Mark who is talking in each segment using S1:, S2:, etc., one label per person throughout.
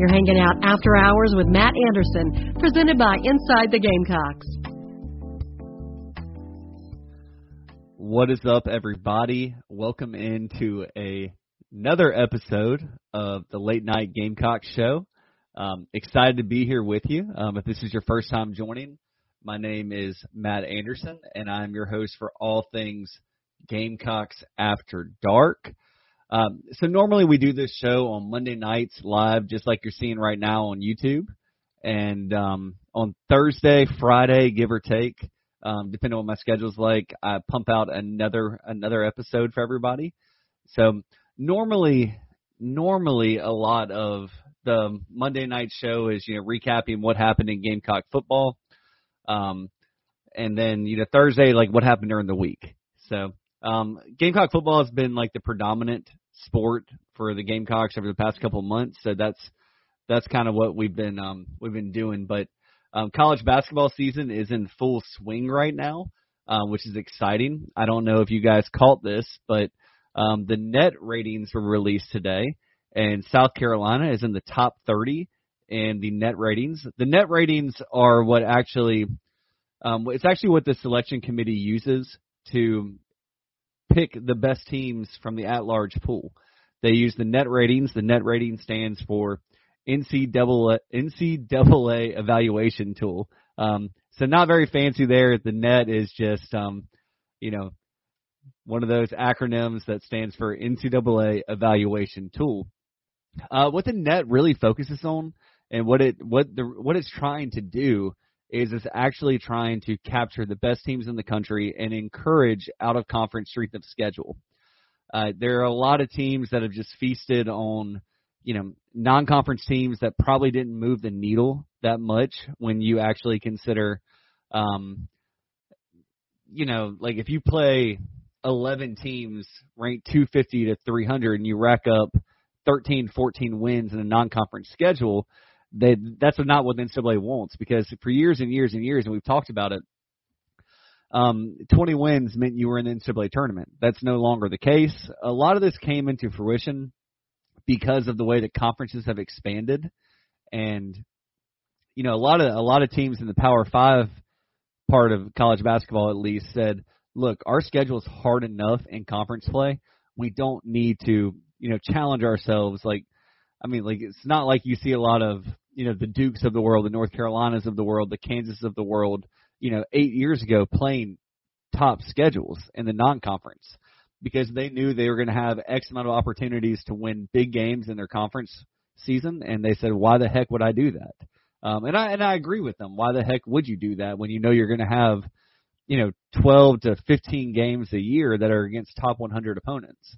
S1: You're hanging out after hours with Matt Anderson, presented by Inside the Gamecocks.
S2: What is up, everybody? Welcome into a, another episode of the Late Night Gamecock Show. Um, excited to be here with you. Um, if this is your first time joining, my name is Matt Anderson, and I'm your host for all things Gamecocks After Dark. Um, so normally we do this show on Monday nights live, just like you're seeing right now on YouTube, and um, on Thursday, Friday, give or take, um, depending on what my schedule's like, I pump out another another episode for everybody. So normally, normally a lot of the Monday night show is you know recapping what happened in Gamecock football, um, and then you know Thursday like what happened during the week. So um, Gamecock football has been like the predominant sport for the Gamecocks over the past couple of months. So that's that's kind of what we've been um, we've been doing. But um, college basketball season is in full swing right now, uh, which is exciting. I don't know if you guys caught this, but um, the net ratings were released today, and South Carolina is in the top 30 in the net ratings. The net ratings are what actually um, it's actually what the selection committee uses to pick the best teams from the at-large pool. They use the net ratings. The net rating stands for NCAA, NCAA evaluation tool. Um, so not very fancy there. The net is just, um, you know, one of those acronyms that stands for NCAA evaluation tool. Uh, what the net really focuses on and what it what the what it's trying to do is it's actually trying to capture the best teams in the country and encourage out of conference strength of schedule. Uh, there are a lot of teams that have just feasted on, you know, non conference teams that probably didn't move the needle that much when you actually consider, um, you know, like if you play 11 teams ranked 250 to 300 and you rack up 13, 14 wins in a non conference schedule, they, that's not what the NCAA wants because for years and years and years, and we've talked about it, um, 20 wins meant you were in the NCAA tournament. That's no longer the case. A lot of this came into fruition because of the way that conferences have expanded, and you know a lot of a lot of teams in the Power Five part of college basketball at least said, look, our schedule is hard enough in conference play. We don't need to you know challenge ourselves like. I mean, like it's not like you see a lot of you know the Dukes of the world, the North Carolinas of the world, the Kansas of the world, you know, eight years ago playing top schedules in the non-conference because they knew they were going to have X amount of opportunities to win big games in their conference season, and they said, "Why the heck would I do that?" Um, and I and I agree with them. Why the heck would you do that when you know you're going to have, you know, 12 to 15 games a year that are against top 100 opponents?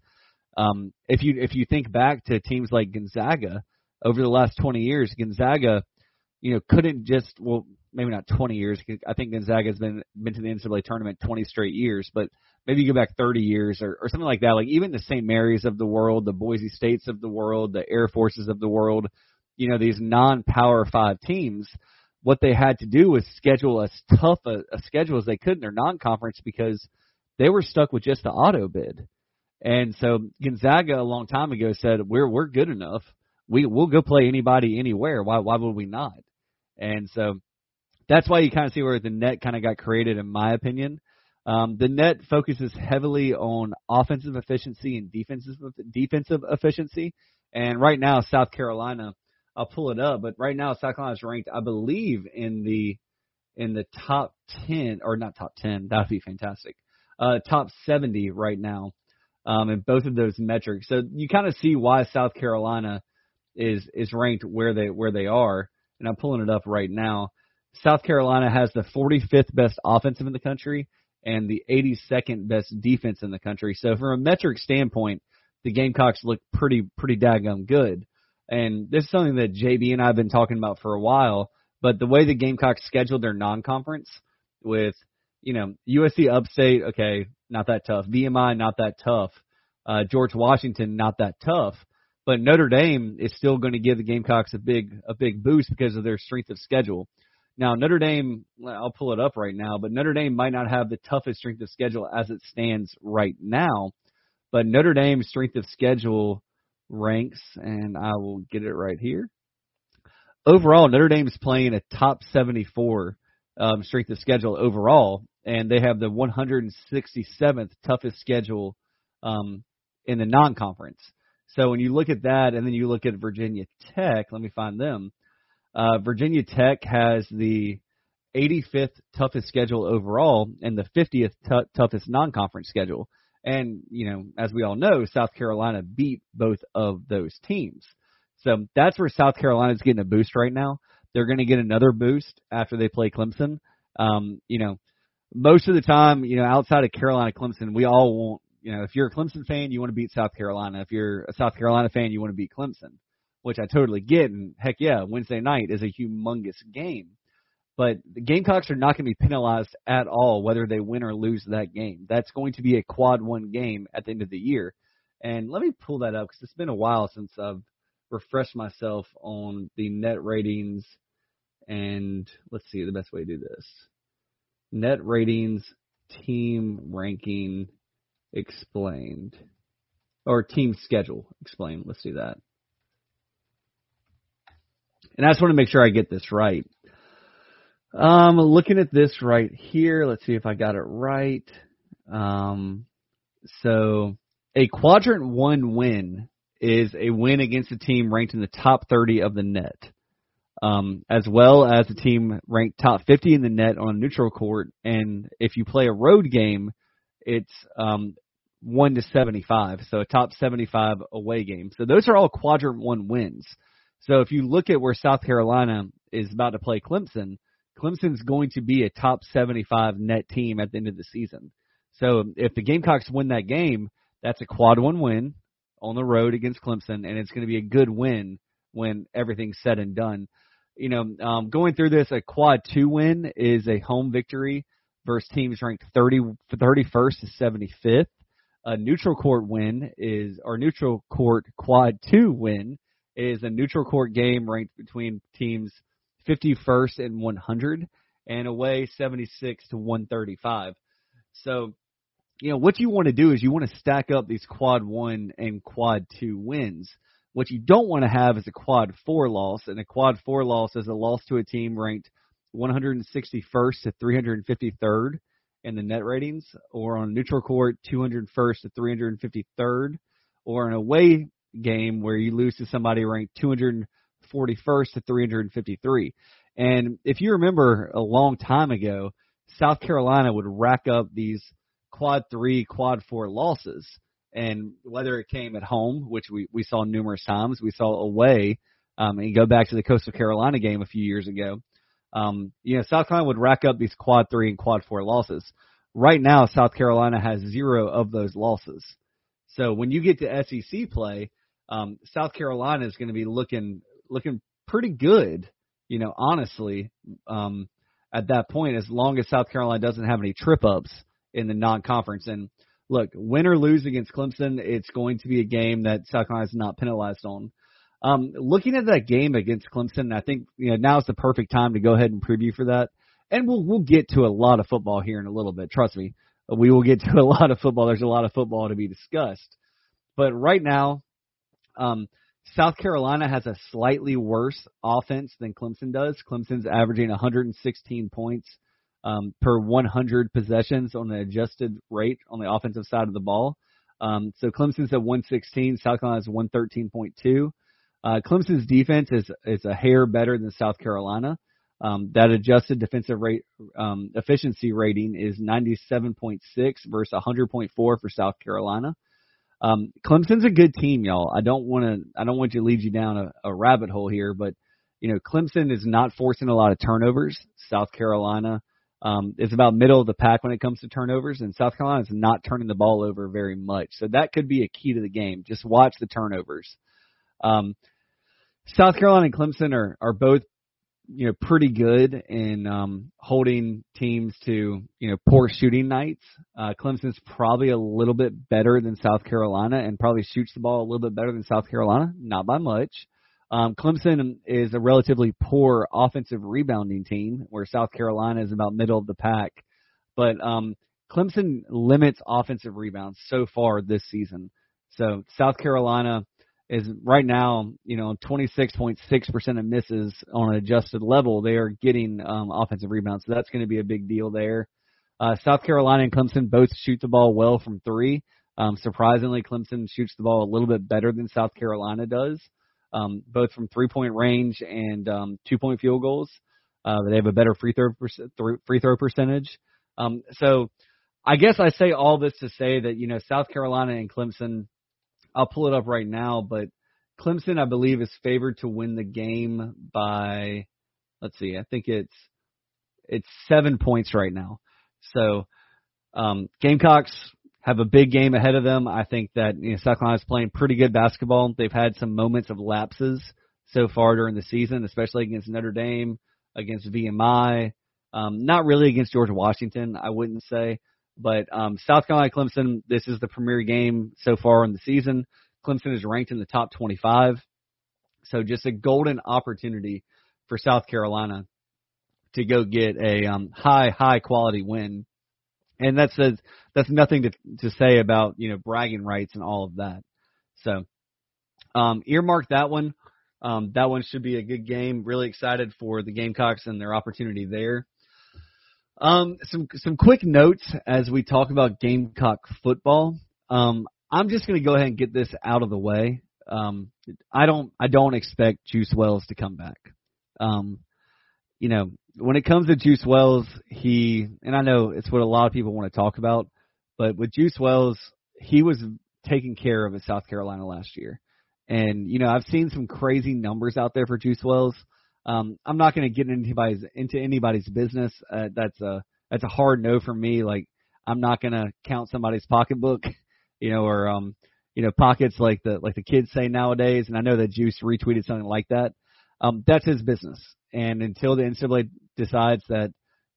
S2: Um, if you if you think back to teams like Gonzaga over the last 20 years, Gonzaga, you know, couldn't just well maybe not 20 years. I think Gonzaga has been been to the NCAA tournament 20 straight years, but maybe you go back 30 years or, or something like that. Like even the St. Mary's of the world, the Boise States of the world, the Air Forces of the world, you know, these non-power five teams, what they had to do was schedule as tough a, a schedule as they could in their non-conference because they were stuck with just the auto bid. And so Gonzaga a long time ago said, "We're we're good enough. We we'll go play anybody anywhere. Why why would we not?" And so that's why you kind of see where the net kind of got created, in my opinion. Um, the net focuses heavily on offensive efficiency and defensive defensive efficiency. And right now, South Carolina, I'll pull it up, but right now South Carolina is ranked, I believe, in the in the top ten or not top ten. That'd be fantastic. Uh, top seventy right now, um, in both of those metrics. So you kind of see why South Carolina is is ranked where they where they are. And I'm pulling it up right now. South Carolina has the 45th best offensive in the country and the 82nd best defense in the country. So from a metric standpoint, the Gamecocks look pretty pretty daggum good. And this is something that JB and I have been talking about for a while. But the way the Gamecocks scheduled their non-conference with, you know, USC Upstate, okay, not that tough. VMI, not that tough. Uh, George Washington, not that tough. But Notre Dame is still going to give the Gamecocks a big a big boost because of their strength of schedule. Now, Notre Dame, I'll pull it up right now, but Notre Dame might not have the toughest strength of schedule as it stands right now. But Notre Dame's strength of schedule ranks, and I will get it right here. overall, Notre Dame is playing a top 74 um, strength of schedule overall, and they have the 167th toughest schedule um, in the non-conference. So when you look at that, and then you look at Virginia Tech, let me find them. Uh, Virginia Tech has the 85th toughest schedule overall and the 50th t- toughest non-conference schedule. And you know, as we all know, South Carolina beat both of those teams. So that's where South Carolina is getting a boost right now. They're going to get another boost after they play Clemson. Um, you know, most of the time, you know, outside of Carolina, Clemson, we all want, you know, if you're a Clemson fan, you want to beat South Carolina. If you're a South Carolina fan, you want to beat Clemson, which I totally get. And heck yeah, Wednesday night is a humongous game. But the Gamecocks are not going to be penalized at all whether they win or lose that game. That's going to be a quad one game at the end of the year. And let me pull that up because it's been a while since I've refreshed myself on the net ratings. And let's see the best way to do this net ratings, team ranking explained, or team schedule explained. Let's do that. And I just want to make sure I get this right. Um, looking at this right here, let's see if I got it right. Um, so a quadrant one win is a win against a team ranked in the top 30 of the net, um, as well as a team ranked top 50 in the net on neutral court. And if you play a road game, it's um, 1 to 75, so a top 75 away game. So those are all quadrant one wins. So if you look at where South Carolina is about to play Clemson, Clemson's going to be a top 75 net team at the end of the season. So if the Gamecocks win that game, that's a quad one win on the road against Clemson, and it's going to be a good win when everything's said and done. You know, um, going through this, a quad two win is a home victory versus teams ranked 30, 31st to 75th. A neutral court win is, or neutral court quad two win is a neutral court game ranked between teams 51st and 100, and away 76 to 135. So, you know, what you want to do is you want to stack up these quad one and quad two wins. What you don't want to have is a quad four loss, and a quad four loss is a loss to a team ranked 161st to 353rd in the net ratings, or on neutral court 201st to 353rd, or an away game where you lose to somebody ranked 200 41st to 353. And if you remember a long time ago, South Carolina would rack up these quad three, quad four losses. And whether it came at home, which we, we saw numerous times, we saw away, um, and go back to the Coastal Carolina game a few years ago. Um, you know, South Carolina would rack up these quad three and quad four losses. Right now, South Carolina has zero of those losses. So when you get to SEC play, um, South Carolina is going to be looking looking pretty good, you know, honestly, um, at that point, as long as South Carolina doesn't have any trip ups in the non conference. And look, win or lose against Clemson, it's going to be a game that South Carolina is not penalized on. Um, looking at that game against Clemson, I think you know now is the perfect time to go ahead and preview for that. And we'll we'll get to a lot of football here in a little bit. Trust me, we will get to a lot of football. There's a lot of football to be discussed. But right now, um, South Carolina has a slightly worse offense than Clemson does. Clemson's averaging 116 points um, per 100 possessions on an adjusted rate on the offensive side of the ball. Um, so Clemson's at 116, South Carolina's 113.2. Uh, Clemson's defense is is a hair better than South Carolina. Um, that adjusted defensive rate um, efficiency rating is 97.6 versus 100.4 for South Carolina. Um, Clemson's a good team, y'all. I don't want to. I don't want to lead you down a, a rabbit hole here, but you know, Clemson is not forcing a lot of turnovers. South Carolina um, is about middle of the pack when it comes to turnovers, and South Carolina is not turning the ball over very much. So that could be a key to the game. Just watch the turnovers. Um, South Carolina and Clemson are are both you know pretty good in um, holding teams to you know poor shooting nights. Uh, Clemson's probably a little bit better than South Carolina and probably shoots the ball a little bit better than South Carolina, not by much. Um, Clemson is a relatively poor offensive rebounding team, where South Carolina is about middle of the pack. But um, Clemson limits offensive rebounds so far this season. So South Carolina is right now, you know, 26.6% of misses on an adjusted level. They are getting um, offensive rebounds, so that's going to be a big deal there. Uh, South Carolina and Clemson both shoot the ball well from three. Um, surprisingly, Clemson shoots the ball a little bit better than South Carolina does, um, both from three point range and um, two point field goals. Uh, they have a better free throw free throw percentage. Um, so, I guess I say all this to say that you know South Carolina and Clemson. I'll pull it up right now, but Clemson, I believe, is favored to win the game by. Let's see, I think it's it's seven points right now. So, um, Gamecocks have a big game ahead of them. I think that you know, South Carolina is playing pretty good basketball. They've had some moments of lapses so far during the season, especially against Notre Dame, against VMI, um, not really against George Washington, I wouldn't say. But um, South Carolina Clemson, this is the premier game so far in the season. Clemson is ranked in the top 25. So just a golden opportunity for South Carolina to go get a um, high, high quality win and that says that's nothing to to say about you know bragging rights and all of that. So um, earmark that one. Um, that one should be a good game. Really excited for the Gamecocks and their opportunity there. Um, some some quick notes as we talk about Gamecock football. Um, I'm just going to go ahead and get this out of the way. Um, I don't I don't expect Juice Wells to come back. Um, you know, when it comes to Juice Wells, he and I know it's what a lot of people want to talk about, but with Juice Wells, he was taken care of at South Carolina last year. And you know, I've seen some crazy numbers out there for Juice Wells. Um, I'm not going to get into anybody's into anybody's business. Uh, that's a that's a hard no for me. Like I'm not going to count somebody's pocketbook, you know, or um, you know, pockets like the like the kids say nowadays. And I know that Juice retweeted something like that. Um, that's his business. And until the NCAA decides that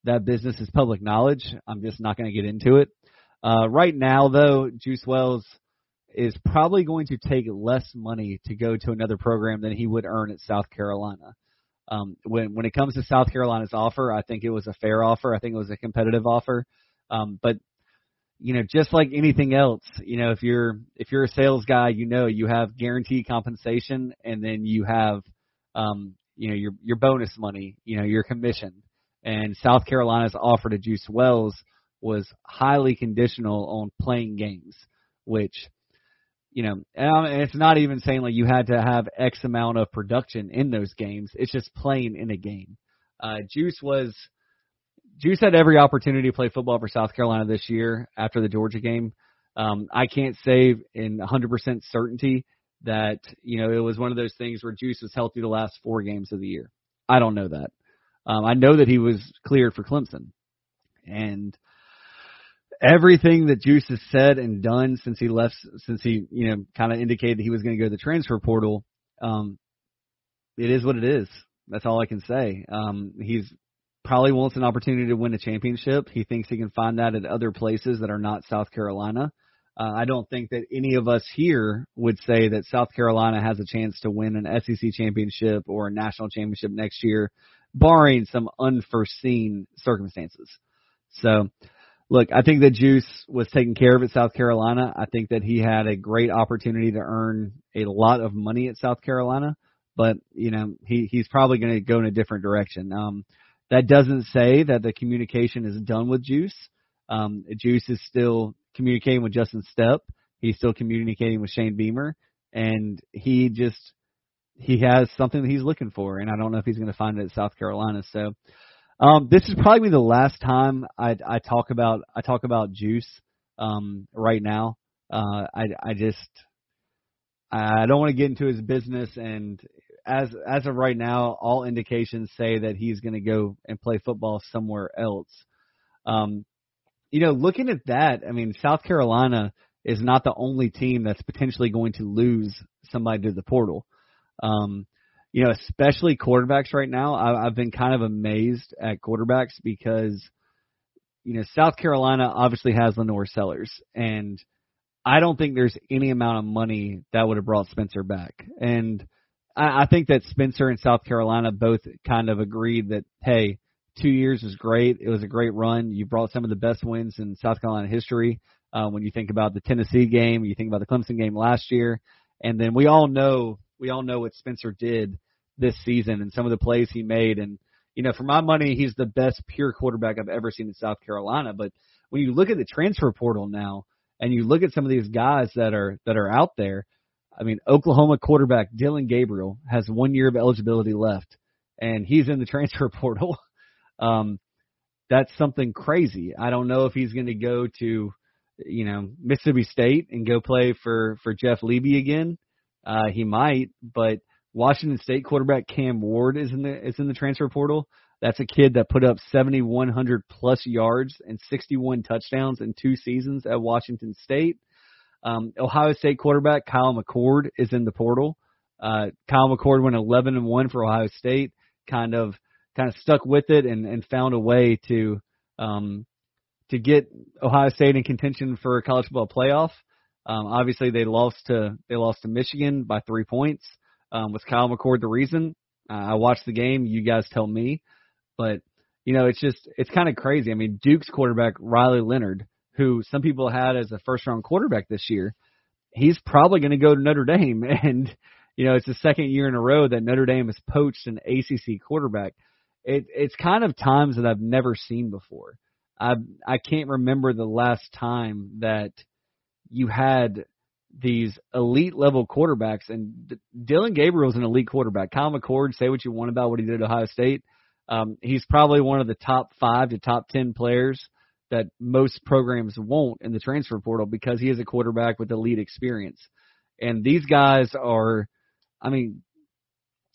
S2: that business is public knowledge, I'm just not going to get into it. Uh, right now, though, Juice Wells is probably going to take less money to go to another program than he would earn at South Carolina. Um, when when it comes to South Carolina's offer, I think it was a fair offer. I think it was a competitive offer. Um, but you know, just like anything else, you know, if you're if you're a sales guy, you know you have guaranteed compensation, and then you have um, you know your your bonus money, you know your commission. And South Carolina's offer to Juice Wells was highly conditional on playing games, which you know, and it's not even saying like you had to have X amount of production in those games. It's just playing in a game. Uh, Juice was Juice had every opportunity to play football for South Carolina this year after the Georgia game. Um, I can't say in 100% certainty that you know it was one of those things where Juice was healthy the last four games of the year. I don't know that. Um, I know that he was cleared for Clemson, and everything that Juice has said and done since he left, since he you know kind of indicated he was going to go to the transfer portal, um, it is what it is. That's all I can say. Um, he's probably wants an opportunity to win a championship. He thinks he can find that at other places that are not South Carolina. Uh, I don't think that any of us here would say that South Carolina has a chance to win an SEC championship or a national championship next year, barring some unforeseen circumstances. So, look, I think that Juice was taken care of at South Carolina. I think that he had a great opportunity to earn a lot of money at South Carolina, but you know he he's probably going to go in a different direction. Um, that doesn't say that the communication is done with Juice. Um, Juice is still communicating with Justin Stepp. He's still communicating with Shane Beamer, and he just he has something that he's looking for, and I don't know if he's going to find it at South Carolina. So um, this is probably the last time I, I talk about I talk about Juice um, right now. Uh, I I just I don't want to get into his business, and as as of right now, all indications say that he's going to go and play football somewhere else. Um, you know, looking at that, I mean, South Carolina is not the only team that's potentially going to lose somebody to the portal. Um, you know, especially quarterbacks right now. I, I've been kind of amazed at quarterbacks because, you know, South Carolina obviously has LaNorris Sellers, and I don't think there's any amount of money that would have brought Spencer back. And I, I think that Spencer and South Carolina both kind of agreed that, hey, two years was great. It was a great run. You brought some of the best wins in South Carolina history. Uh, when you think about the Tennessee game, you think about the Clemson game last year, And then we all know we all know what Spencer did this season and some of the plays he made. And you know, for my money, he's the best pure quarterback I've ever seen in South Carolina. But when you look at the transfer portal now, and you look at some of these guys that are that are out there, I mean, Oklahoma quarterback Dillon Gabriel has one year of eligibility left, and he's in the transfer portal. Um, that's something crazy. I don't know if he's going to go to, you know, Mississippi State and go play for for Jeff Lebby again. Uh, he might, but Washington State quarterback Cam Ward is in the is in the transfer portal. That's a kid that put up 7,100 plus yards and 61 touchdowns in two seasons at Washington State. Um, Ohio State quarterback Kyle McCord is in the portal. Uh, Kyle McCord went 11 and one for Ohio State. Kind of kind of stuck with it and, and found a way to um, to get Ohio State in contention for a college football playoff. Um, obviously, they lost to they lost to Michigan by three points. Um, was Kyle McCord the reason? Uh, I watched the game. You guys tell me. But you know, it's just it's kind of crazy. I mean, Duke's quarterback Riley Leonard, who some people had as a first round quarterback this year, he's probably going to go to Notre Dame, and you know, it's the second year in a row that Notre Dame has poached an ACC quarterback. It, it's kind of times that I've never seen before. I I can't remember the last time that you had these elite level quarterbacks, and D- Dillon Gabriel's an elite quarterback. Kyle McCord, say what you want about what he did at Ohio State. Um, he's probably one of the top five to top ten players that most programs won't in the transfer portal because he is a quarterback with elite experience. And these guys are, I mean,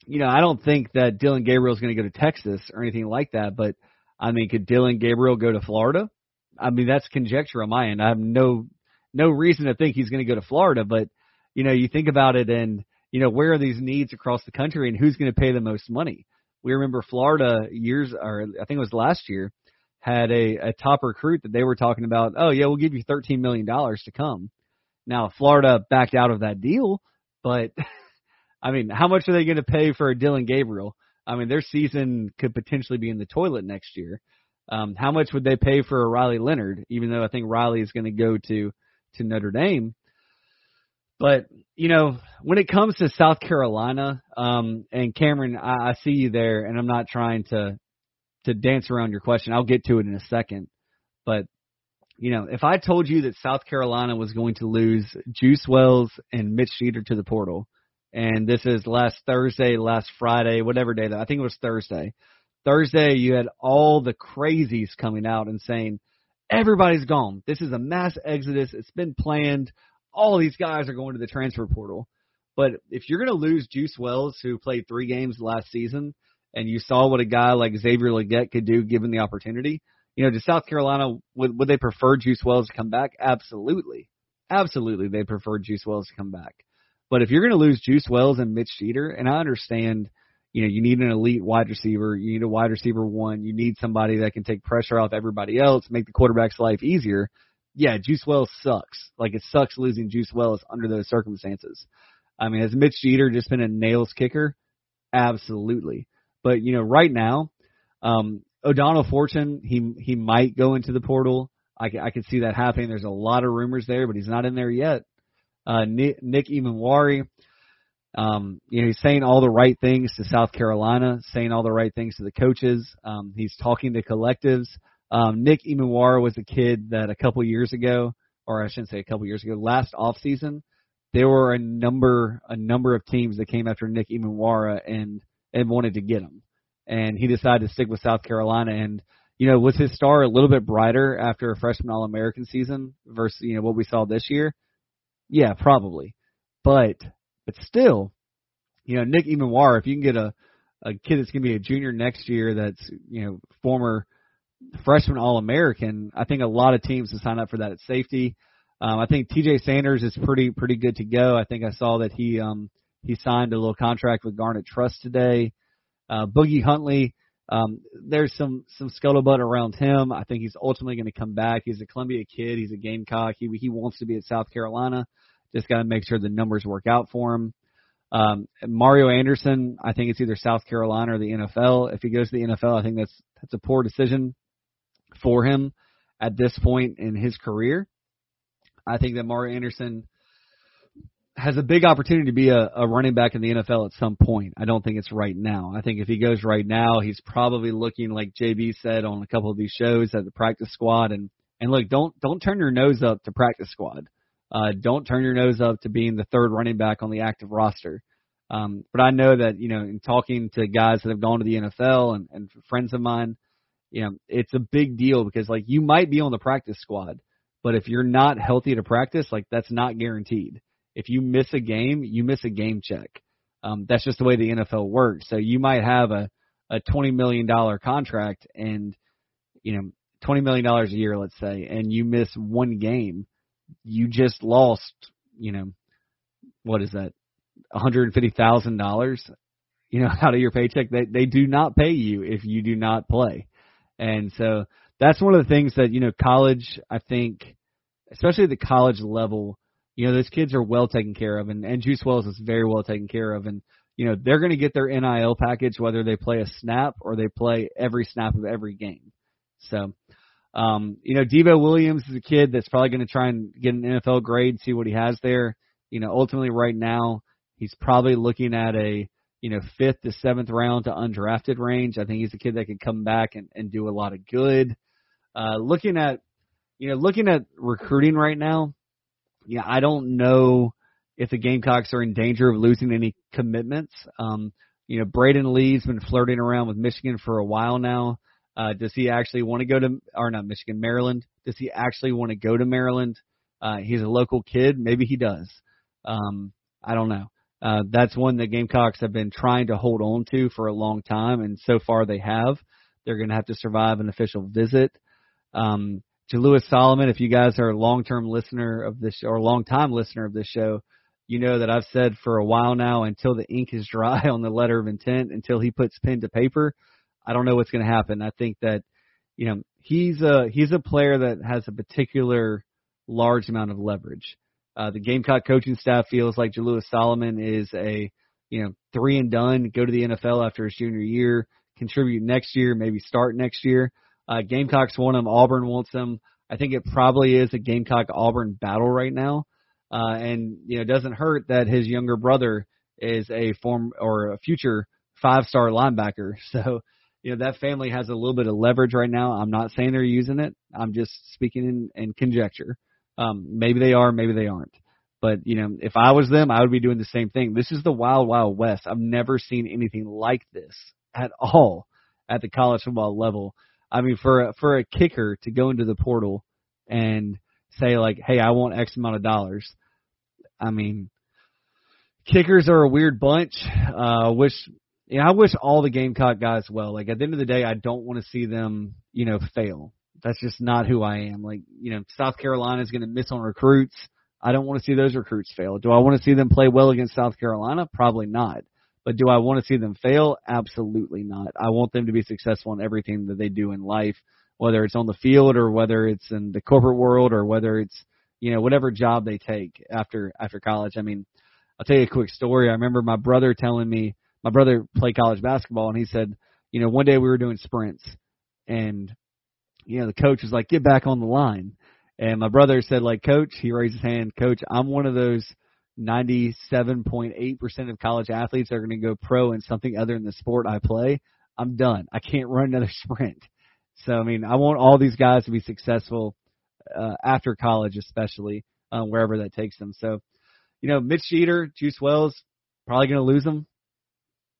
S2: you know, I don't think that Dillon Gabriel is going to go to Texas or anything like that, but I mean, could Dillon Gabriel go to Florida? I mean, that's conjecture on my end. I have no no reason to think he's going to go to Florida, but you know, you think about it and you know, where are these needs across the country and who's going to pay the most money? we remember Florida years, or I think it was last year, had a, a top recruit that they were talking about. Oh yeah, we'll give you thirteen million dollars to come. Now Florida backed out of that deal, but I mean, how much are they going to pay for Dillon Gabriel? I mean, their season could potentially be in the toilet next year. Um, how much would they pay for a Riley Leonard? Even though I think Riley is going to go to to Notre Dame, but you know, when it comes to South Carolina, um, and Cameron, I, I see you there, and I'm not trying to to dance around your question. I'll get to it in a second. But you know, if I told you that South Carolina was going to lose Juice Wells and Mitch Jeter to the portal, and this is last Thursday, last Friday, whatever day that I think it was Thursday. Thursday, you had all the crazies coming out and saying everybody's gone. This is a mass exodus. It's been planned all these guys are going to the transfer portal. But if you're going to lose Juice Wells, who played three games last season, and you saw what a guy like Xavier Legette could do given the opportunity, you know, to South Carolina, would, would they prefer Juice Wells to come back? Absolutely. Absolutely, they prefer Juice Wells to come back. But if you're going to lose Juice Wells and Mitch Jeter, and I understand, you know, you need an elite wide receiver, you need a wide receiver one, you need somebody that can take pressure off everybody else, make the quarterback's life easier yeah, Juice Wells sucks. Like it sucks losing Juice Wells under those circumstances. I mean, has Mitch Jeter just been a nails kicker? Absolutely. But you know, right now, um, O'Donnell Fortune, he he might go into the portal. I I can see that happening. There's a lot of rumors there, but he's not in there yet. Uh, Nick, Nick Emmanwori, um, you know, he's saying all the right things to South Carolina, saying all the right things to the coaches. Um, he's talking to collectives. Um, Nick Emmanwori was a kid that a couple years ago, or I shouldn't say a couple years ago, last off season, there were a number a number of teams that came after Nick Emmanwori and and wanted to get him, and he decided to stick with South Carolina. And you know, was his star a little bit brighter after a freshman All American season versus you know what we saw this year? Yeah, probably, but but still, you know, Nick Emmanwori, if you can get a a kid that's going to be a junior next year, that's you know former freshman All American, I think a lot of teams have signed up for that at safety. Um, I think T.J. Sanders is pretty pretty good to go. I think I saw that he um, he signed a little contract with Garnet Trust today. Uh, Boogie Huntley, um, there's some some scuttlebutt around him. I think he's ultimately going to come back. He's a Columbia kid. He's a Gamecock. He he wants to be at South Carolina. Just got to make sure the numbers work out for him. Um, Mario Anderson, I think it's either South Carolina or the NFL. If he goes to the NFL, I think that's that's a poor decision for him at this point in his career. I think that Mario Anderson, has a big opportunity to be a, a running back in the NFL at some point. I don't think it's right now. I think if he goes right now, he's probably looking like JB said on a couple of these shows at the practice squad. And and look, don't don't turn your nose up to practice squad. Uh, don't turn your nose up to being the third running back on the active roster. Um, but I know that you know, in talking to guys that have gone to the NFL and, and friends of mine, you know, it's a big deal because like you might be on the practice squad, but if you're not healthy to practice, like that's not guaranteed. If you miss a game, you miss a game check. Um, that's just the way the NFL works. So you might have a a twenty million dollar contract and you know twenty million dollars a year, let's say, and you miss one game, you just lost, you know, what is that, one hundred and fifty thousand dollars, you know, out of your paycheck. They they do not pay you if you do not play, and so that's one of the things that you know college. I think, especially at the college level, you know, those kids are well taken care of, and and Juice Wells is very well taken care of, and you know they're going to get their NIL package whether they play a snap or they play every snap of every game. So, um, you know, Debo Williams is a kid that's probably going to try and get an NFL grade, see what he has there. You know, ultimately right now he's probably looking at a you know fifth to seventh round to undrafted range. I think he's a kid that could come back and, and do a lot of good. Uh, looking at you know looking at recruiting right now, yeah, I don't know if the Gamecocks are in danger of losing any commitments. Um, you know, Braden Lee's been flirting around with Michigan for a while now. Uh, does he actually want to go to, or not Michigan, Maryland? Does he actually want to go to Maryland? Uh, he's a local kid. Maybe he does. Um, I don't know. Uh, that's one the Gamecocks have been trying to hold on to for a long time, and so far they have. They're going to have to survive an official visit. Um, Jalewis Solomon, if you guys are a long-term listener of this or long-time listener of this show, you know that I've said for a while now until the ink is dry on the letter of intent, until he puts pen to paper, I don't know what's going to happen. I think that you know he's a he's a player that has a particular large amount of leverage. Uh, the Gamecock coaching staff feels like Jalewis Solomon is a you know three and done, go to the NFL after his junior year, contribute next year, maybe start next year. Uh, Gamecocks want him, Auburn wants him. I think it probably is a Gamecock Auburn battle right now. Uh, and you know, it doesn't hurt that his younger brother is a form or a future five star linebacker. So you know that family has a little bit of leverage right now. I'm not saying they're using it. I'm just speaking in, in conjecture. Um, maybe they are, maybe they aren't. But you know, if I was them, I would be doing the same thing. This is the wild, wild west. I've never seen anything like this at all at the college football level. I mean, for a, for a kicker to go into the portal and say like, "Hey, I want X amount of dollars," I mean, kickers are a weird bunch. Uh, wish yeah, I wish all the Gamecock guys well. Like at the end of the day, I don't want to see them, you know, fail. That's just not who I am. Like, you know, South Carolina is going to miss on recruits. I don't want to see those recruits fail. Do I want to see them play well against South Carolina? Probably not. But do I want to see them fail? Absolutely not. I want them to be successful in everything that they do in life, whether it's on the field or whether it's in the corporate world or whether it's, you know, whatever job they take after after college. I mean, I'll tell you a quick story. I remember my brother telling me my brother played college basketball and he said, you know, one day we were doing sprints and you know, the coach was like, get back on the line. And my brother said, like, coach, he raised his hand, coach, I'm one of those 97.8% of college athletes that are going to go pro in something other than the sport I play. I'm done. I can't run another sprint. So, I mean, I want all these guys to be successful uh, after college, especially uh, wherever that takes them. So, you know, Mitch Jeter, Juice Wells, probably going to lose them.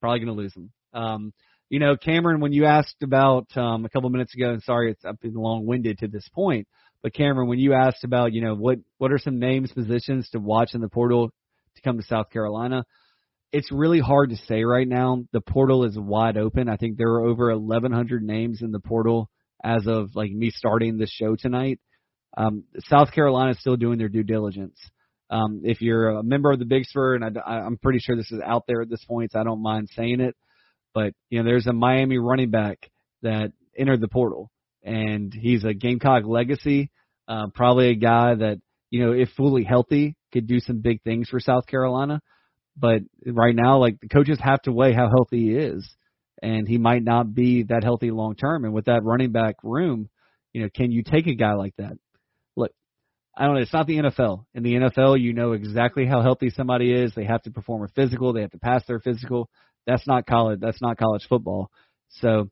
S2: Probably going to lose them. Um, you know, Cameron, when you asked about um, a couple minutes ago, and sorry, it's I've been long-winded to this point, but Cameron, when you asked about, you know, what what are some names, positions to watch in the portal to come to South Carolina, it's really hard to say right now. The portal is wide open. I think there are over 1,100 names in the portal as of like me starting the show tonight. Um, South Carolina is still doing their due diligence. Um, if you're a member of the Big Spur, and I, I'm pretty sure this is out there at this point, so I don't mind saying it, but you know, there's a Miami running back that entered the portal, and he's a Gamecock legacy, uh, probably a guy that you know, if fully healthy, could do some big things for South Carolina. But right now, like the coaches have to weigh how healthy he is, and he might not be that healthy long term. And with that running back room, you know, can you take a guy like that? I don't know. It's not the NFL. In the NFL, you know exactly how healthy somebody is. They have to perform a physical. They have to pass their physical. That's not college. That's not college football. So,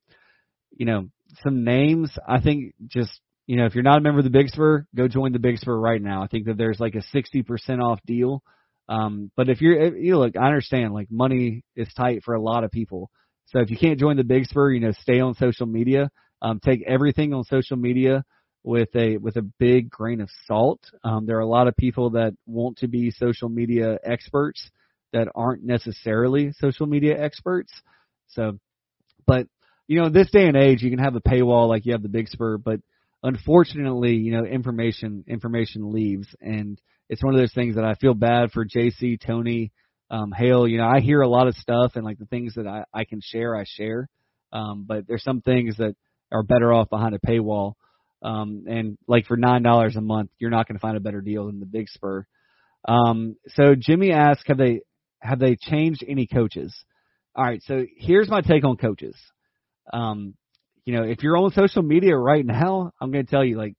S2: you know, some names. I think just you know, if you're not a member of the Big Spur, go join the Big Spur right now. I think that there's like a 60% off deal. Um, but if you're, you know, look, I understand like money is tight for a lot of people. So if you can't join the Big Spur, you know, stay on social media. Um, take everything on social media with a with a big grain of salt. Um, there are a lot of people that want to be social media experts that aren't necessarily social media experts. So, but you know, this day and age, you can have a paywall like you have the Big Spur, but unfortunately, you know, information information leaves, and it's one of those things that I feel bad for JC, Tony, um, Hale. You know, I hear a lot of stuff, and like the things that I I can share, I share. Um, but there's some things that are better off behind a paywall. Um, and like for nine dollars a month, you're not going to find a better deal than the Big Spur. Um, so Jimmy asked, have they have they changed any coaches? All right, so here's my take on coaches. Um, you know, if you're on social media right now, I'm going to tell you like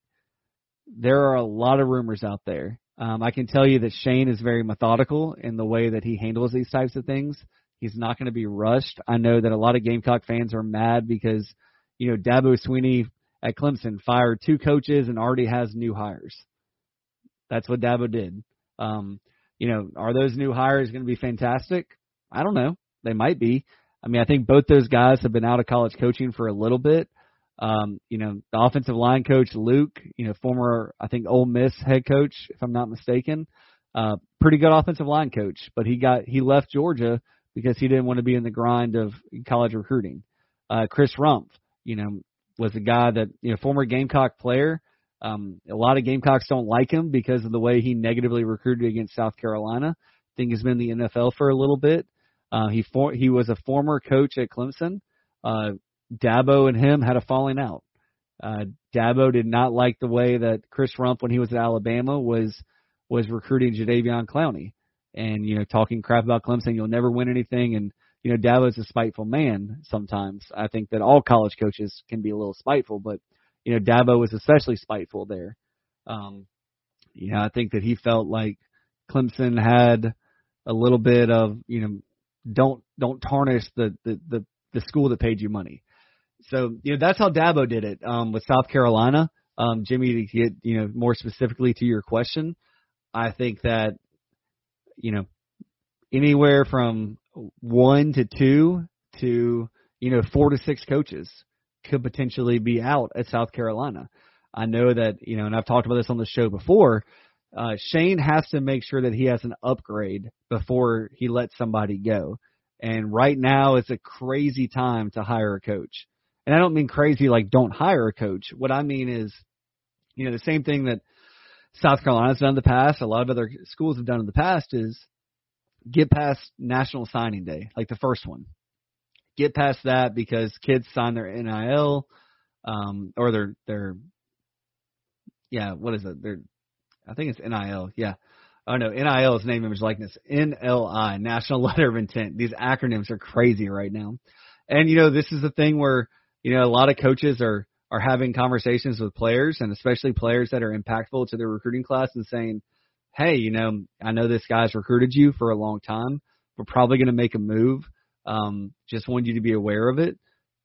S2: there are a lot of rumors out there. Um, I can tell you that Shane is very methodical in the way that he handles these types of things. He's not going to be rushed. I know that a lot of Gamecock fans are mad because, you know, Dabo Swinney at Clemson fired two coaches and already has new hires. That's what Dabo did. Um, you know, are those new hires going to be fantastic? I don't know. They might be. I mean, I think both those guys have been out of college coaching for a little bit. Um, you know, the offensive line coach Luke, you know, former I think Ole Miss head coach, if I'm not mistaken, uh, pretty good offensive line coach, but he got he left Georgia because he didn't want to be in the grind of college recruiting. Uh, Chris Rumph, you know, was a guy that you know former Gamecock player. Um, a lot of Gamecocks don't like him because of the way he negatively recruited against South Carolina. I think he's been in the NFL for a little bit. Uh, he for, he was a former coach at Clemson. Uh, Dabo and him had a falling out. Uh, Dabo did not like the way that Chris Rumph, when he was at Alabama, was was recruiting Jadeveon Clowney and you know talking crap about Clemson. You'll never win anything, and you know Dabo's a spiteful man. Sometimes I think that all college coaches can be a little spiteful, but you know Dabo was especially spiteful there. Um, you know I think that he felt like Clemson had a little bit of you know don't don't tarnish the the the, the school that paid you money. So you know that's how Dabo did it um, with South Carolina. Um, Jimmy, to get you know more specifically to your question, I think that you know anywhere from one to two to you know four to six coaches could potentially be out at South Carolina. I know that you know, and I've talked about this on the show before. Uh, Shane has to make sure that he has an upgrade before he lets somebody go. And right now is a crazy time to hire a coach. And I don't mean crazy like don't hire a coach. What I mean is, you know, the same thing that South Carolina's done in the past, a lot of other schools have done in the past is get past National Signing Day, like the first one. Get past that because kids sign their NIL, um, or their their yeah, what is it? Their I think it's NIL. Yeah. Oh no, NIL is name, image, likeness. NLI, National Letter of Intent. These acronyms are crazy right now. And you know, this is the thing where you know a lot of coaches are are having conversations with players, and especially players that are impactful to their recruiting class, and saying, "Hey, you know, I know this guy's recruited you for a long time. We're probably going to make a move. Um, just want you to be aware of it,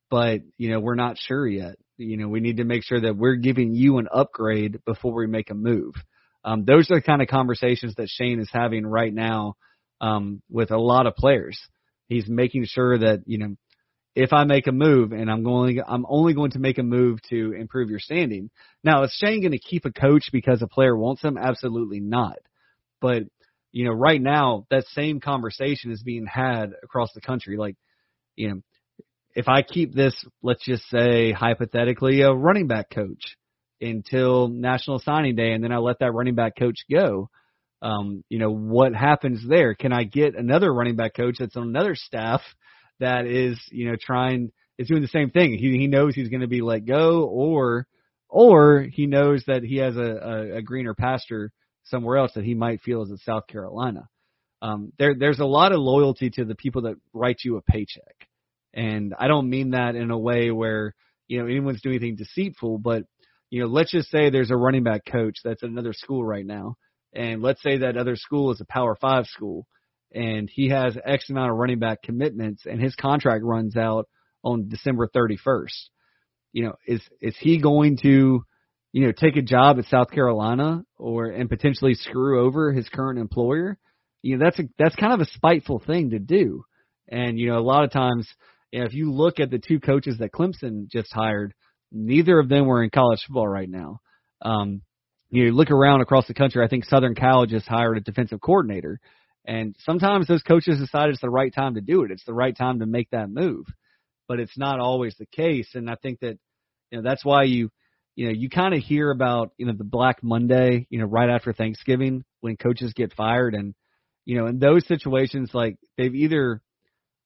S2: but you know, we're not sure yet. You know, we need to make sure that we're giving you an upgrade before we make a move." Um, those are the kind of conversations that Shane is having right now um, with a lot of players. He's making sure that you know if I make a move and I'm going, I'm only going to make a move to improve your standing. Now, is Shane going to keep a coach because a player wants him? Absolutely not. But you know, right now that same conversation is being had across the country. Like, you know, if I keep this, let's just say hypothetically, a running back coach, until National Signing Day, and then I let that running back coach go. Um, you know, what happens there? Can I get another running back coach that's on another staff that is, you know, trying is doing the same thing? He he knows he's going to be let go, or or he knows that he has a, a, a greener pasture somewhere else that he might feel is in South Carolina. Um, there there's a lot of loyalty to the people that write you a paycheck, and I don't mean that in a way where you know anyone's doing anything deceitful, but you know, let's just say there's a running back coach that's at another school right now, and let's say that other school is a Power Five school, and he has X amount of running back commitments, and his contract runs out on December 31st. You know, is is he going to, you know, take a job at South Carolina or and potentially screw over his current employer? You know, that's a that's kind of a spiteful thing to do. And you know, a lot of times, you know, if you look at the two coaches that Clemson just hired, neither of them were in college football right now. Um, you know, look around across the country. I think Southern Cal just hired a defensive coordinator, and sometimes those coaches decide it's the right time to do it. It's the right time to make that move, but it's not always the case. And I think that you know that's why you you know you kind of hear about you know the Black Monday you know right after Thanksgiving when coaches get fired and you know in those situations like they've either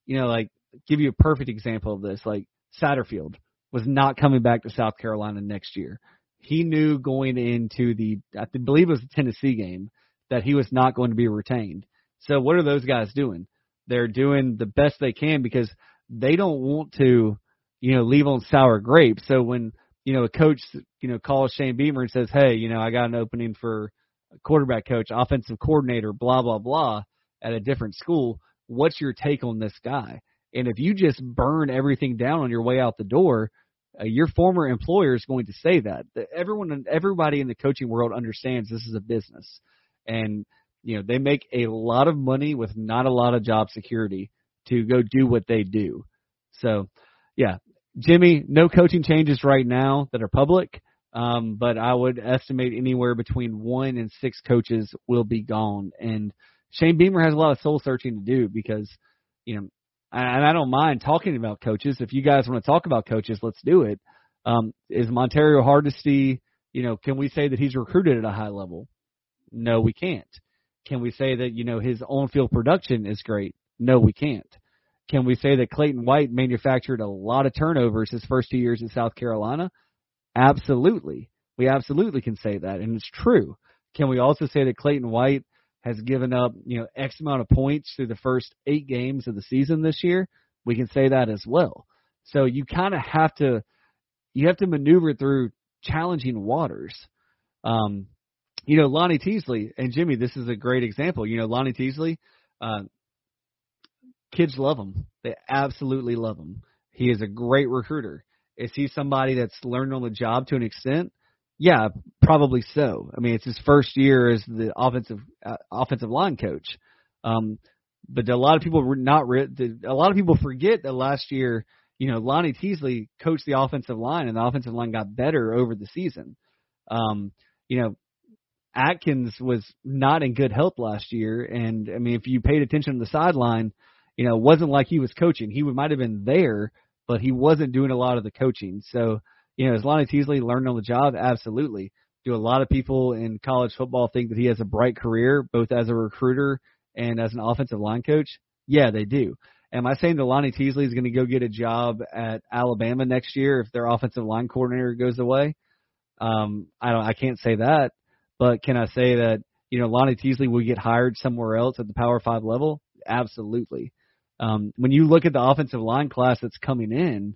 S2: you know like give you a perfect example of this like Satterfield was not coming back to South Carolina next year. He knew going into the I believe it was the Tennessee game that he was not going to be retained. So what are those guys doing? They're doing the best they can because they don't want to, you know, leave on sour grapes. So when, you know, a coach, you know, calls Shane Beamer and says, Hey, you know, I got an opening for quarterback coach, offensive coordinator, blah, blah, blah at a different school. What's your take on this guy? And if you just burn everything down on your way out the door, uh, your former employer is going to say that. Everyone, everybody in the coaching world understands this is a business, and you know, they make a lot of money with not a lot of job security to go do what they do. So, yeah, Jimmy, no coaching changes right now that are public, um, but I would estimate anywhere between one and six coaches will be gone. And Shane Beamer has a lot of soul searching to do because, you know, and I don't mind talking about coaches. If you guys want to talk about coaches, let's do it. Um, is Montario Hardesty, you know, can we say that he's recruited at a high level? No, we can't. Can we say that, you know, his on field production is great? No, we can't. Can we say that Clayton White manufactured a lot of turnovers his first two years in South Carolina? Absolutely. We absolutely can say that, and it's true. Can we also say that Clayton White has given up, you know, X amount of points through the first eight games of the season this year? We can say that as well. So you kind of have to, you have to maneuver through challenging waters. Um, you know, Lonnie Teasley and Jimmy, this is a great example. You know, Lonnie Teasley, uh, kids love him. They absolutely love him. He is a great recruiter. Is he somebody that's learned on the job to an extent? Yeah, probably so. I mean, it's his first year as the offensive uh, offensive line coach. Um, but a lot of people were not a lot of people forget that last year, you know, Lonnie Teasley coached the offensive line, and the offensive line got better over the season. Um, you know, Atkins was not in good health last year, and I mean, if you paid attention to the sideline, you know, it wasn't like he was coaching. He might have been there, but he wasn't doing a lot of the coaching. So, you know, is Lonnie Teasley learned on the job? Absolutely. Do a lot of people in college football think that he has a bright career, both as a recruiter and as an offensive line coach? Yeah, they do. Am I saying that Lonnie Teasley is going to go get a job at Alabama next year if their offensive line coordinator goes away? Um, I don't. I can't say that. But can I say that you know Lonnie Teasley will get hired somewhere else at the Power Five level? Absolutely. Um, when you look at the offensive line class that's coming in,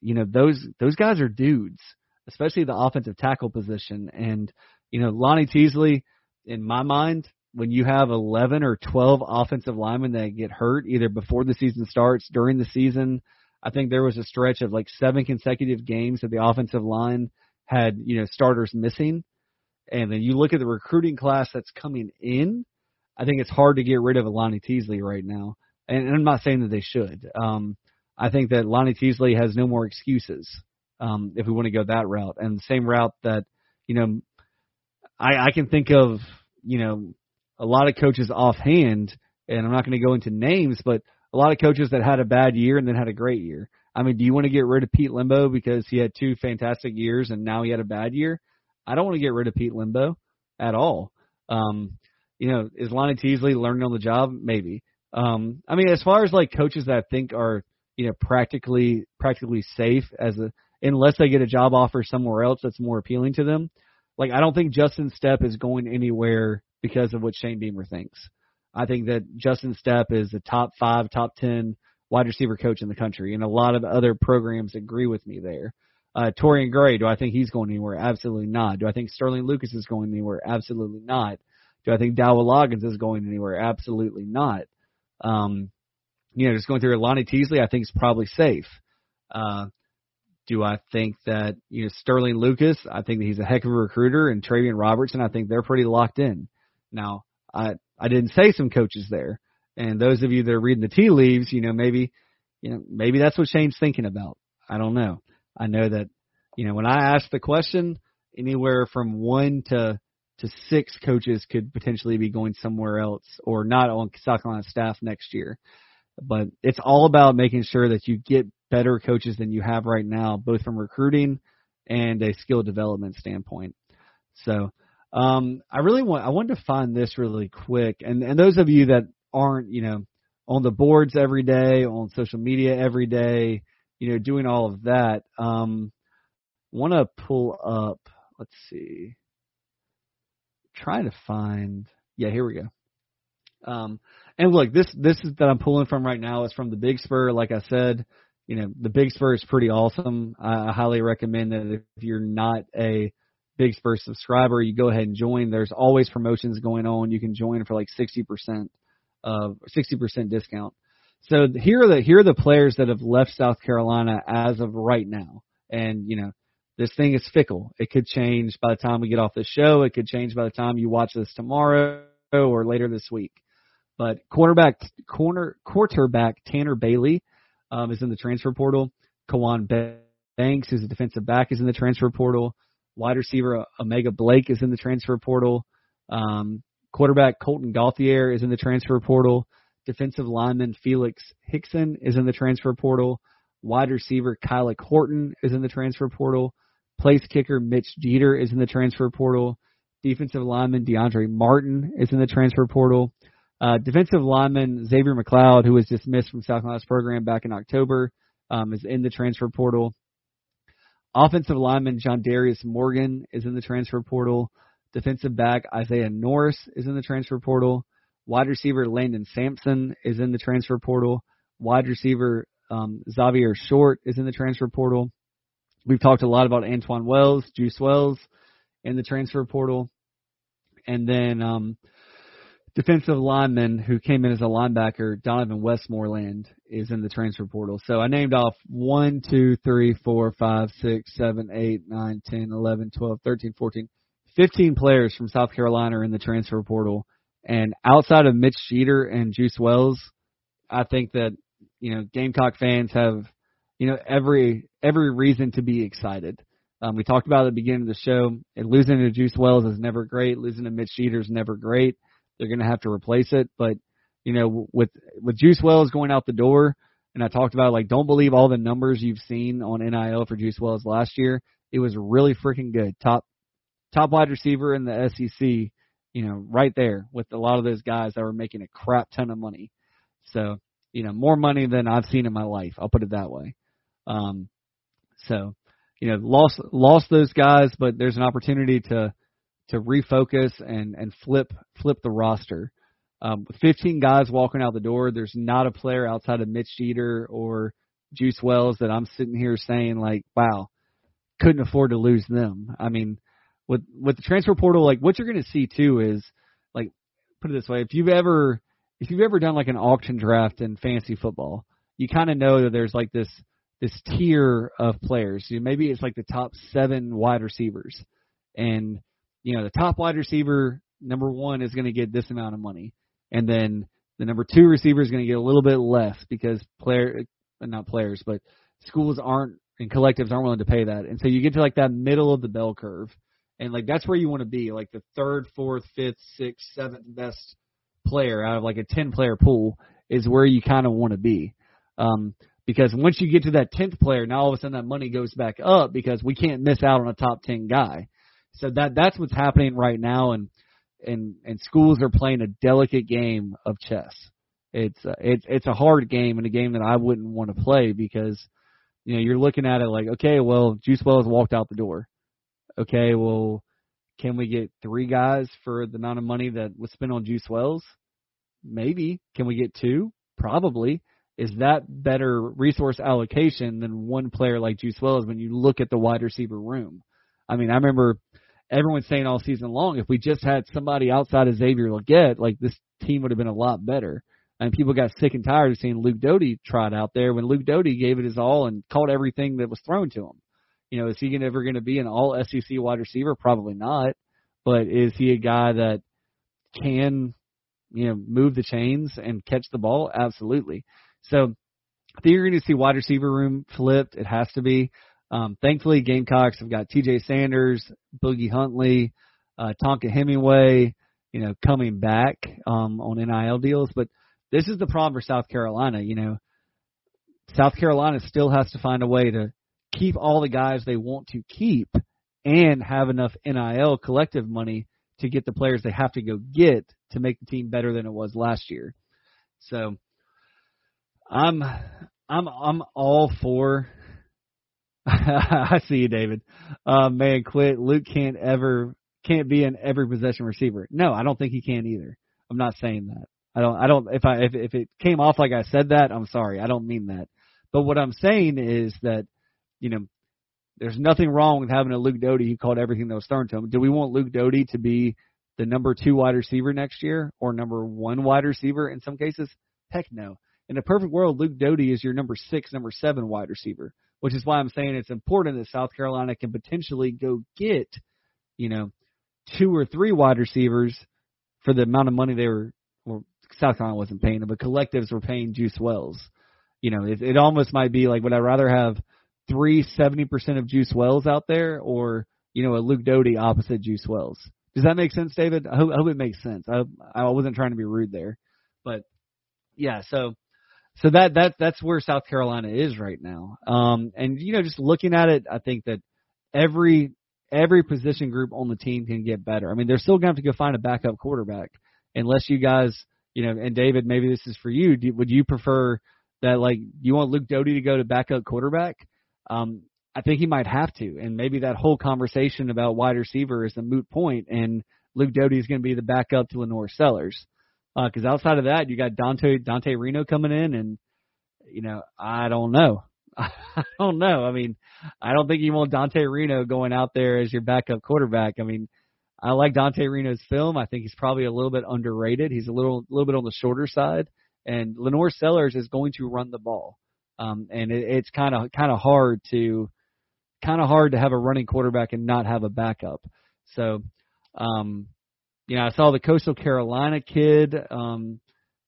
S2: you know those those guys are dudes, especially the offensive tackle position. And you know Lonnie Teasley, in my mind, when you have 11 or 12 offensive linemen that get hurt either before the season starts, during the season, I think there was a stretch of like seven consecutive games that the offensive line had you know starters missing and then you look at the recruiting class that's coming in, I think it's hard to get rid of Lonnie Teasley right now. And, and I'm not saying that they should. Um, I think that Lonnie Teasley has no more excuses um, if we want to go that route. And the same route that, you know, I, I can think of, you know, a lot of coaches offhand, and I'm not going to go into names, but a lot of coaches that had a bad year and then had a great year. I mean, do you want to get rid of Pete Lembo because he had two fantastic years and now he had a bad year? I don't want to get rid of Pete Lembo at all. Um, you know, is Lonnie Teasley learning on the job? Maybe. Um, I mean, as far as like coaches that I think are, you know, practically practically safe as a unless they get a job offer somewhere else that's more appealing to them. Like I don't think Justin Stepp is going anywhere because of what Shane Beamer thinks. I think that Justin Stepp is a top five, top ten wide receiver coach in the country, and a lot of other programs agree with me there. Uh, Torian Gray, do I think he's going anywhere? Absolutely not. Do I think Sterling Lucas is going anywhere? Absolutely not. Do I think Dowell Loggins is going anywhere? Absolutely not. Um, you know, just going through Lonnie Teasley, I think is probably safe. Uh, do I think that you know Sterling Lucas? I think that he's a heck of a recruiter, and Travian Robertson. I think they're pretty locked in. Now, I I didn't say some coaches there, and those of you that are reading the tea leaves, you know maybe you know maybe that's what Shane's thinking about. I don't know. I know that you know when I asked the question, anywhere from one to to six coaches could potentially be going somewhere else or not on South Carolina staff next year. But it's all about making sure that you get better coaches than you have right now, both from recruiting and a skill development standpoint. So um, I really want I wanted to find this really quick, and and those of you that aren't you know on the boards every day, on social media every day, you know doing all of that, um, want to pull up. Let's see, trying to find. Yeah, here we go. Um, and look, this this is that I'm pulling from right now is from the Big Spur. Like I said, you know, the Big Spur is pretty awesome. I, I highly recommend that if you're not a Big Spur subscriber, you go ahead and join. There's always promotions going on. You can join for like 60% of 60% discount. So here are the here are the players that have left South Carolina as of right now. And you know, this thing is fickle. It could change by the time we get off the show. It could change by the time you watch this tomorrow or later this week. But quarterback corner quarterback Tanner Bailey um, is in the transfer portal. Kawan Banks, who's a defensive back, is in the transfer portal. Wide receiver O'Mega Blake is in the transfer portal. Um, quarterback Colton Gauthier is in the transfer portal. Defensive lineman Felix Hickson is in the transfer portal. Wide receiver Kyle Horton is in the transfer portal. Place kicker Mitch Jeter is in the transfer portal. Defensive lineman DeAndre Martin is in the transfer portal. Uh, defensive lineman Xavier McLeod, who was dismissed from South Carolina's program back in October, um, is in the transfer portal. Offensive lineman John Darius Morgan is in the transfer portal. Defensive back Isaiah Norris is in the transfer portal. Wide receiver Landon Sampson is in the transfer portal. Wide receiver um, Xavier Short is in the transfer portal. We've talked a lot about Antoine Wells, Juice Wells in the transfer portal. And then um, defensive lineman who came in as a linebacker, Donovan Westmoreland, is in the transfer portal. So I named off 1, 2, 3, 4, 5, 6, 7, 8, 9, 10, 11, 12, 13, 14, 15 players from South Carolina are in the transfer portal. And outside of Mitch Jeter and Juice Wells, I think that, you know, Gamecock fans have, you know, every every reason to be excited. Um, we talked about at the beginning of the show, and losing to Juice Wells is never great. Losing to Mitch Jeter is never great. They're going to have to replace it. But you know, with with Juice Wells going out the door, and I talked about like don't believe all the numbers you've seen on NIL for Juice Wells last year. It was really freaking good. Top top wide receiver in the SEC. You know, right there with a lot of those guys that were making a crap ton of money. So you know, more money than I've seen in my life. I'll put it that way. Um, so you know, lost lost those guys, but there's an opportunity to to refocus and and flip flip the roster. Um, 15 guys walking out the door. There's not a player outside of Mitch Jeter or Juice Wells that I'm sitting here saying like, wow, couldn't afford to lose them. I mean, with with the transfer portal, like what you're going to see too is like, put it this way: if you've ever if you've ever done like an auction draft in fantasy football, you kind of know that there's like this this tier of players. You maybe it's like the top seven wide receivers, and you know, the top wide receiver, number one, is going to get this amount of money. And then the number two receiver is going to get a little bit less because player, uh, not players, but schools aren't and collectives aren't willing to pay that. And so you get to like that middle of the bell curve. And like that's where you want to be, like the third, fourth, fifth, sixth, seventh best player out of like a 10 player pool is where you kind of want to be. Um, because once you get to that 10th player, now all of a sudden that money goes back up because we can't miss out on a top 10 guy. So that that's what's happening right now, and and and schools are playing a delicate game of chess. It's uh, it's it's a hard game and a game that I wouldn't want to play because you know you're looking at it like okay, well Juice Wells walked out the door. Okay, well can we get three guys for the amount of money that was spent on Juice Wells? Maybe. Can we get two? Probably. is that better resource allocation than one player like Juice Wells when you look at the wide receiver room? I mean, I remember everyone saying all season long, if we just had somebody outside of Xavier Legette, like this team would have been a lot better. And people got sick and tired of seeing Luke Doty trot out there when Luke Doty gave it his all and caught everything that was thrown to him. You know, is he ever going to be an all SEC wide receiver? Probably not. But is he a guy that can, you know, move the chains and catch the ball? Absolutely. So I think you're going to see wide receiver room flipped. It has to be. Um, thankfully, Gamecocks have got T.J. Sanders, Boogie Huntley, uh, Tonka Hemingway, you know, coming back um, on NIL deals. But this is the problem for South Carolina. You know, South Carolina still has to find a way to keep all the guys they want to keep and have enough NIL collective money to get the players they have to go get to make the team better than it was last year. So I'm I'm I'm all for I see you, David. Um, man, quit. Luke can't ever can't be an every possession receiver. No, I don't think he can either. I'm not saying that. I don't. I don't. If I if if it came off like I said that, I'm sorry. I don't mean that. But what I'm saying is that, you know, there's nothing wrong with having a Luke Doty who called everything that was thrown to him. Do we want Luke Doty to be the number two wide receiver next year or number one wide receiver in some cases? Heck no. In a perfect world, Luke Doty is your number six, number seven wide receiver, which is why I'm saying it's important that South Carolina can potentially go get, you know, two or three wide receivers for the amount of money they were, well, South Carolina wasn't paying them, but collectives were paying Juice Wells. You know, it, it almost might be like, would I rather have three 70% of Juice Wells out there or, you know, a Luke Doty opposite Juice Wells? Does that make sense, David? I hope, I hope it makes sense. I, I wasn't trying to be rude there, but yeah, so so that that that's where South Carolina is right now. Um, and you know, just looking at it, I think that every every position group on the team can get better. I mean, they're still going to have to go find a backup quarterback, unless you guys, you know, and David, maybe this is for you. Do, would you prefer that like you want Luke Doty to go to backup quarterback? Um, I think he might have to, and maybe that whole conversation about wide receiver is a moot point, and Luke Doty is going to be the backup to LaNorris Sellers. Because uh, outside of that, you got Dante Dante Reno coming in, and you know I don't know. I don't know. I mean, I don't think you want Dante Reno going out there as your backup quarterback. I mean, I like Dante Reno's film. I think he's probably a little bit underrated. He's a little little bit on the shorter side, and LaNorris Sellers is going to run the ball. Um, and it, it's kind of kind of hard to kind of hard to have a running quarterback and not have a backup. So, um, you know, I saw the Coastal Carolina kid, um,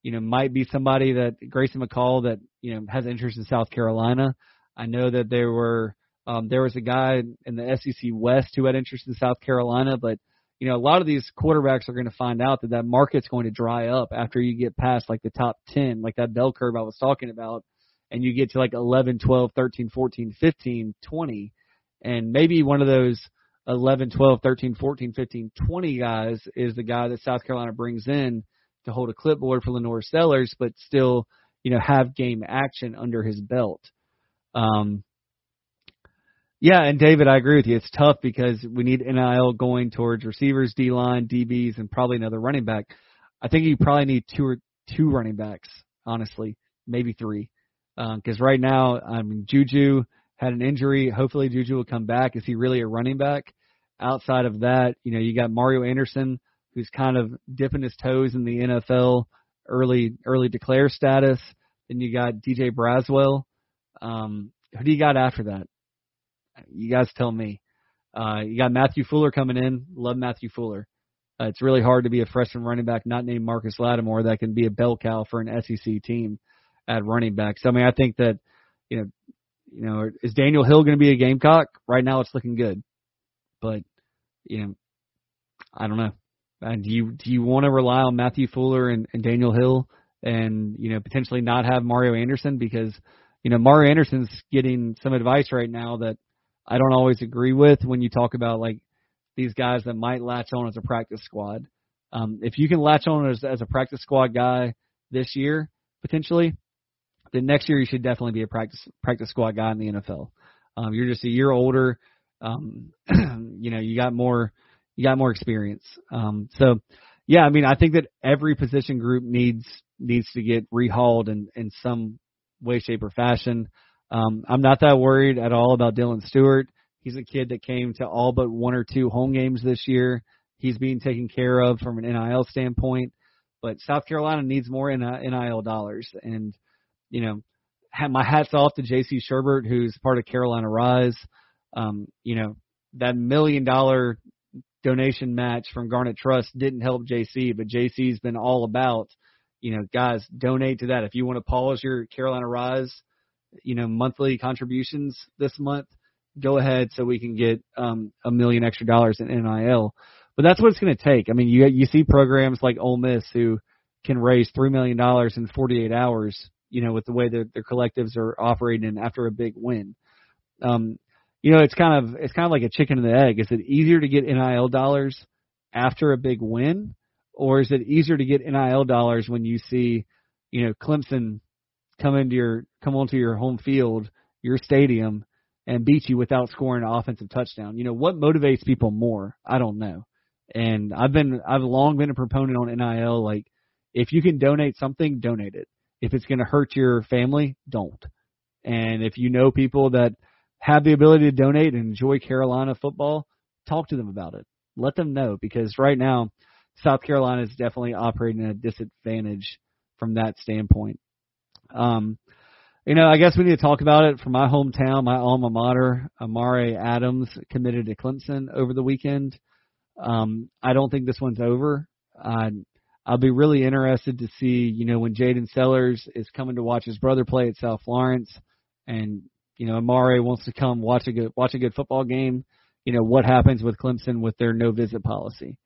S2: you know, might be somebody that Grayson McCall that, you know, has interest in South Carolina. I know that there were, um, there was a guy in the SEC West who had interest in South Carolina, but, you know, a lot of these quarterbacks are going to find out that that market's going to dry up after you get past like the top 10, like that bell curve I was talking about, and you get to like 11, 12, 13, 14, 15, 20, and maybe one of those 11, 12, 13, 14, 15, 20 guys is the guy that South Carolina brings in to hold a clipboard for LaNorris Sellers, but still, you know, have game action under his belt. Um, yeah, and David, I agree with you. It's tough because we need NIL going towards receivers, D line, DBs, and probably another running back. I think you probably need two or two running backs, honestly, maybe three, because uh, right now, I mean, Juju had an injury. Hopefully, Juju will come back. Is he really a running back? Outside of that, you know, you got Mario Anderson, who's kind of dipping his toes in the NFL early early declare status. Then you got DJ Braswell. Um, who do you got after that? You guys tell me. Uh, you got Matthew Fuller coming in. Love Matthew Fuller. Uh, it's really hard to be a freshman running back not named Marcus Lattimore that can be a bell cow for an SEC team at running back. So I mean, I think that you know you know, is Daniel Hill going to be a Gamecock? Right now, it's looking good, but you know, I don't know. And do you do you want to rely on Matthew Fuller and, and Daniel Hill, and you know, potentially not have Mario Anderson because you know Mario Anderson's getting some advice right now that I don't always agree with when you talk about like these guys that might latch on as a practice squad. Um, if you can latch on as, as a practice squad guy this year, potentially, then next year you should definitely be a practice practice squad guy in the NFL. Um, you're just a year older. Um, you know, you got more you got more experience. Um, so yeah, I mean, I think that every position group needs needs to get rehauled in in some way, shape, or fashion. Um, I'm not that worried at all about Dylan Stewart. He's a kid that came to all but one or two home games this year. He's being taken care of from an NIL standpoint. But South Carolina needs more NIL dollars. And, you know, my hat's off to J.C. Sherbert, who's part of Carolina Rise. Um, you know, that million dollar donation match from Garnet Trust didn't help JC, but JC's been all about, you know, guys, donate to that. If you want to pause your Carolina Rise, you know, monthly contributions this month, go ahead so we can get um, a million extra dollars in NIL. But that's what it's going to take. I mean, you you see programs like Ole Miss who can raise three million dollars in 48 hours. You know, with the way that their collectives are operating after a big win. Um, you know, it's kind of it's kind of like a chicken and the egg. Is it easier to get NIL dollars after a big win, or is it easier to get NIL dollars when you see, you know, Clemson come into your come onto your home field, your stadium, and beat you without scoring an offensive touchdown? You know, what motivates people more? I don't know. And I've been I've long been a proponent on NIL. Like, if you can donate something, donate it. If it's going to hurt your family, don't. And if you know people that have the ability to donate and enjoy Carolina football, talk to them about it. Let them know because right now, South Carolina is definitely operating at a disadvantage from that standpoint. Um, you know, I guess we need to talk about it from my hometown, my alma mater. Amare Adams committed to Clemson over the weekend. Um, I don't think this one's over. Uh, I'll be really interested to see, you know, when Jaden Sellers is coming to watch his brother play at South Florence, and you know, Amare wants to come watch a good watch a good football game. You know, what happens with Clemson with their no visit policy?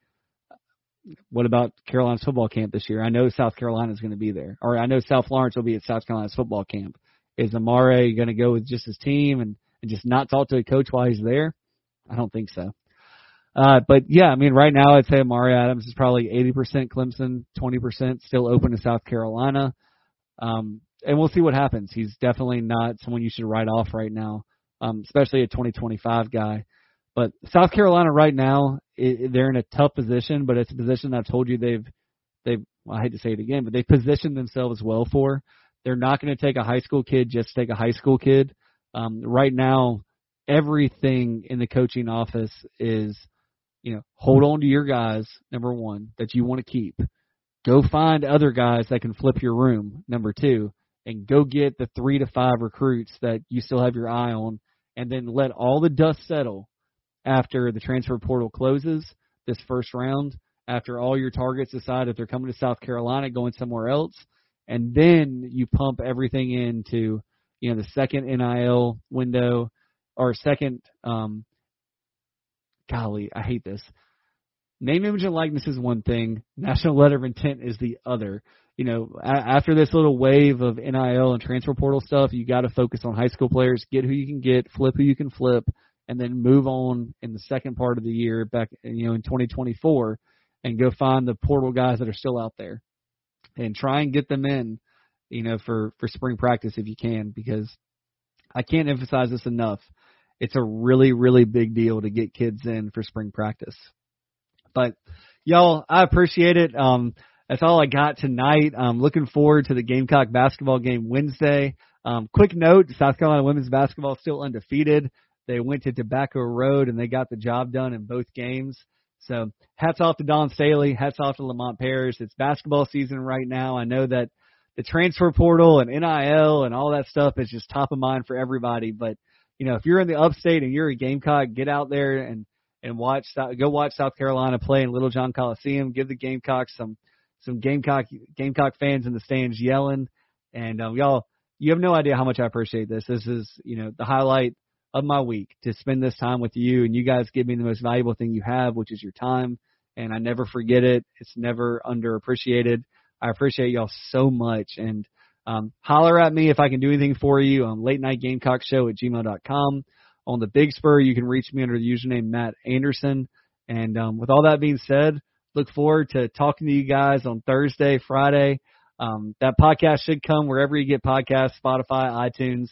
S2: What about Carolina's football camp this year? I know South Carolina is going to be there, or I know South Florence will be at South Carolina's football camp. Is Amare going to go with just his team and, and just not talk to a coach while he's there? I don't think so. Uh, but yeah, I mean, right now I'd say Amare Adams is probably 80% Clemson, 20% still open to South Carolina. Um, and we'll see what happens. He's definitely not someone you should write off right now, um, especially a 2025 guy. But South Carolina right now, it, they're in a tough position, but it's a position I've told you they've they've well, I hate to say it again, but they positioned themselves well for. They're not going to take a high school kid just take a high school kid. Um, right now, everything in the coaching office is, you know, hold on to your guys. Number one, that you want to keep. Go find other guys that can flip your room. Number two, and go get the three to five recruits that you still have your eye on, and then let all the dust settle after the transfer portal closes this first round, after all your targets decide if they're coming to South Carolina, going somewhere else, and then you pump everything into you know the second NIL window or second um golly, I hate this. Name, image, and likeness is one thing. National letter of intent is the other you know, a- after this little wave of NIL and transfer portal stuff, you got to focus on high school players, get who you can get, flip who you can flip, and then move on in the second part of the year back, you know, in 2024, and go find the portal guys that are still out there, and try and get them in, you know, for for spring practice if you can, because I can't emphasize this enough. It's a really, really big deal to get kids in for spring practice. But y'all, I appreciate it. Um, that's all I got tonight. I'm looking forward to the Gamecock basketball game Wednesday. Um, quick note: South Carolina women's basketball still undefeated. They went to Tobacco Road and they got the job done in both games. So hats off to Dawn Staley. Hats off to Lamont Paris. It's basketball season right now. I know that the transfer portal and NIL and all that stuff is just top of mind for everybody. But you know, if you're in the upstate and you're a Gamecock, get out there and and watch go watch South Carolina play in Littlejohn Coliseum. Give the Gamecocks some some Gamecock Gamecock fans in the stands yelling, and um, y'all, you have no idea how much I appreciate this. This is you know the highlight of my week to spend this time with you, and you guys give me the most valuable thing you have, which is your time, and I never forget it. It's never underappreciated. I appreciate y'all so much, and um, holler at me if I can do anything for you on late night gamecock show at gmail.com. On the Big Spur, you can reach me under the username Matt Anderson. And um, with all that being said, Look forward to talking to you guys on Thursday, Friday. Um, that podcast should come wherever you get podcasts, Spotify, iTunes.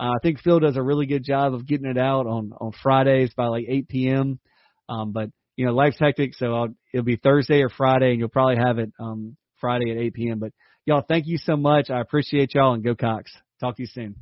S2: Uh, I think Phil does a really good job of getting it out on on Fridays by like 8 p.m. Um, but you know, life's hectic, so I'll, it'll be Thursday or Friday, and you'll probably have it um, Friday at 8 p.m. But y'all, thank you so much. I appreciate y'all, and go Cox. Talk to you soon.